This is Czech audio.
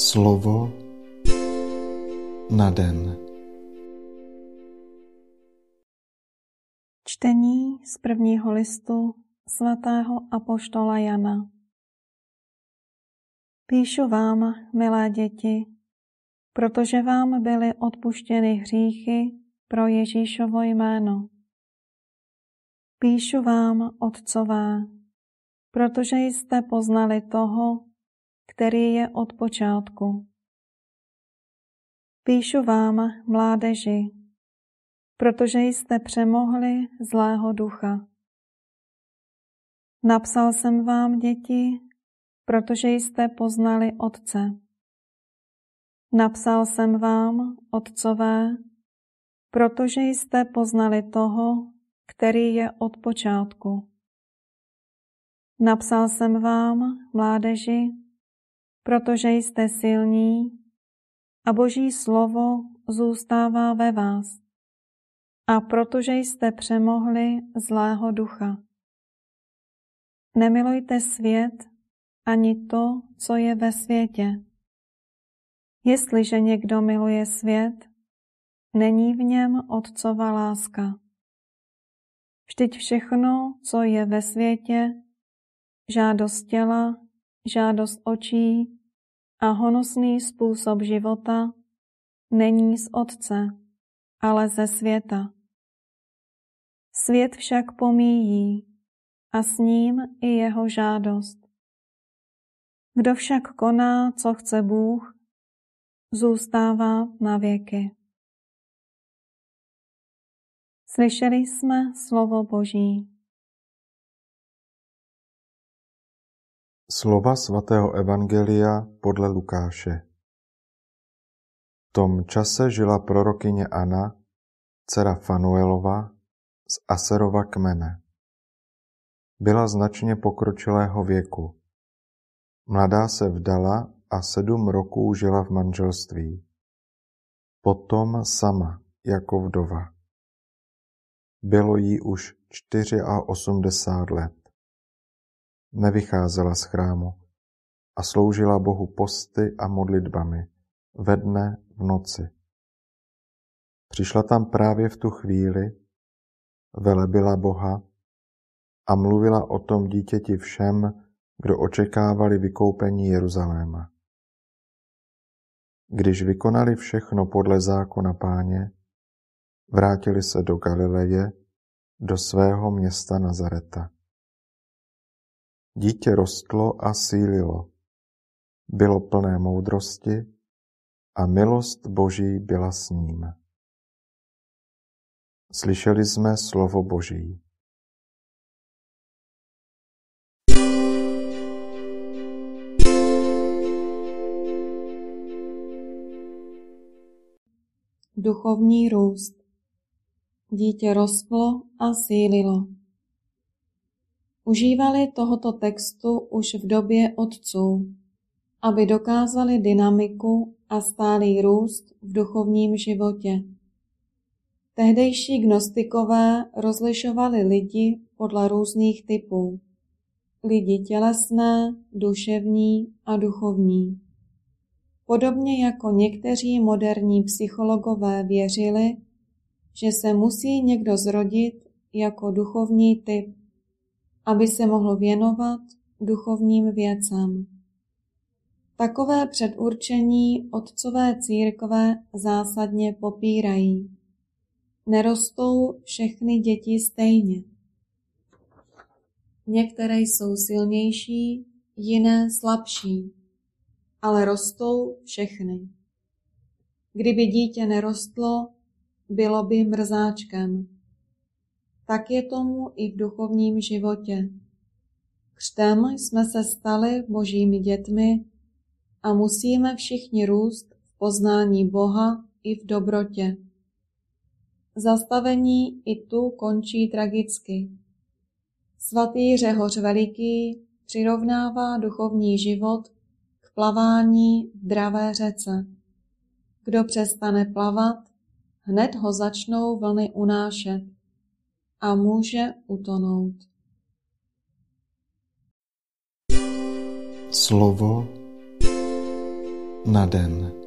Slovo na den. Čtení z prvního listu svatého apoštola Jana. Píšu vám, milé děti, protože vám byly odpuštěny hříchy pro Ježíšovo jméno. Píšu vám, otcové, protože jste poznali toho, který je od počátku. Píšu vám, mládeži, protože jste přemohli zlého ducha. Napsal jsem vám, děti, protože jste poznali Otce. Napsal jsem vám, otcové, protože jste poznali toho, který je od počátku. Napsal jsem vám, mládeži, protože jste silní a Boží slovo zůstává ve vás a protože jste přemohli zlého ducha. Nemilujte svět ani to, co je ve světě. Jestliže někdo miluje svět, není v něm otcova láska. Vždyť všechno, co je ve světě, žádost těla, žádost očí a honosný způsob života není z Otce, ale ze světa. Svět však pomíjí a s ním i jeho žádost. Kdo však koná, co chce Bůh, zůstává na věky. Slyšeli jsme slovo Boží. Slova svatého Evangelia podle Lukáše V tom čase žila prorokyně Anna, dcera Fanuelova, z Aserova kmene. Byla značně pokročilého věku. Mladá se vdala a sedm roků žila v manželství. Potom sama, jako vdova. Bylo jí už čtyři a osmdesát let nevycházela z chrámu a sloužila Bohu posty a modlitbami ve dne v noci. Přišla tam právě v tu chvíli, velebila Boha a mluvila o tom dítěti všem, kdo očekávali vykoupení Jeruzaléma. Když vykonali všechno podle zákona páně, vrátili se do Galileje, do svého města Nazareta. Dítě rostlo a sílilo. Bylo plné moudrosti a milost Boží byla s ním. Slyšeli jsme slovo Boží. Duchovní růst. Dítě rostlo a sílilo. Užívali tohoto textu už v době otců, aby dokázali dynamiku a stálý růst v duchovním životě. Tehdejší gnostikové rozlišovali lidi podle různých typů. Lidi tělesné, duševní a duchovní. Podobně jako někteří moderní psychologové věřili, že se musí někdo zrodit jako duchovní typ, aby se mohl věnovat duchovním věcem. Takové předurčení otcové církve zásadně popírají. Nerostou všechny děti stejně. Některé jsou silnější, jiné slabší, ale rostou všechny. Kdyby dítě nerostlo, bylo by mrzáčkem tak je tomu i v duchovním životě. Křtem jsme se stali božími dětmi a musíme všichni růst v poznání Boha i v dobrotě. Zastavení i tu končí tragicky. Svatý Řehoř Veliký přirovnává duchovní život k plavání v dravé řece. Kdo přestane plavat, hned ho začnou vlny unášet a může utonout. Slovo na den.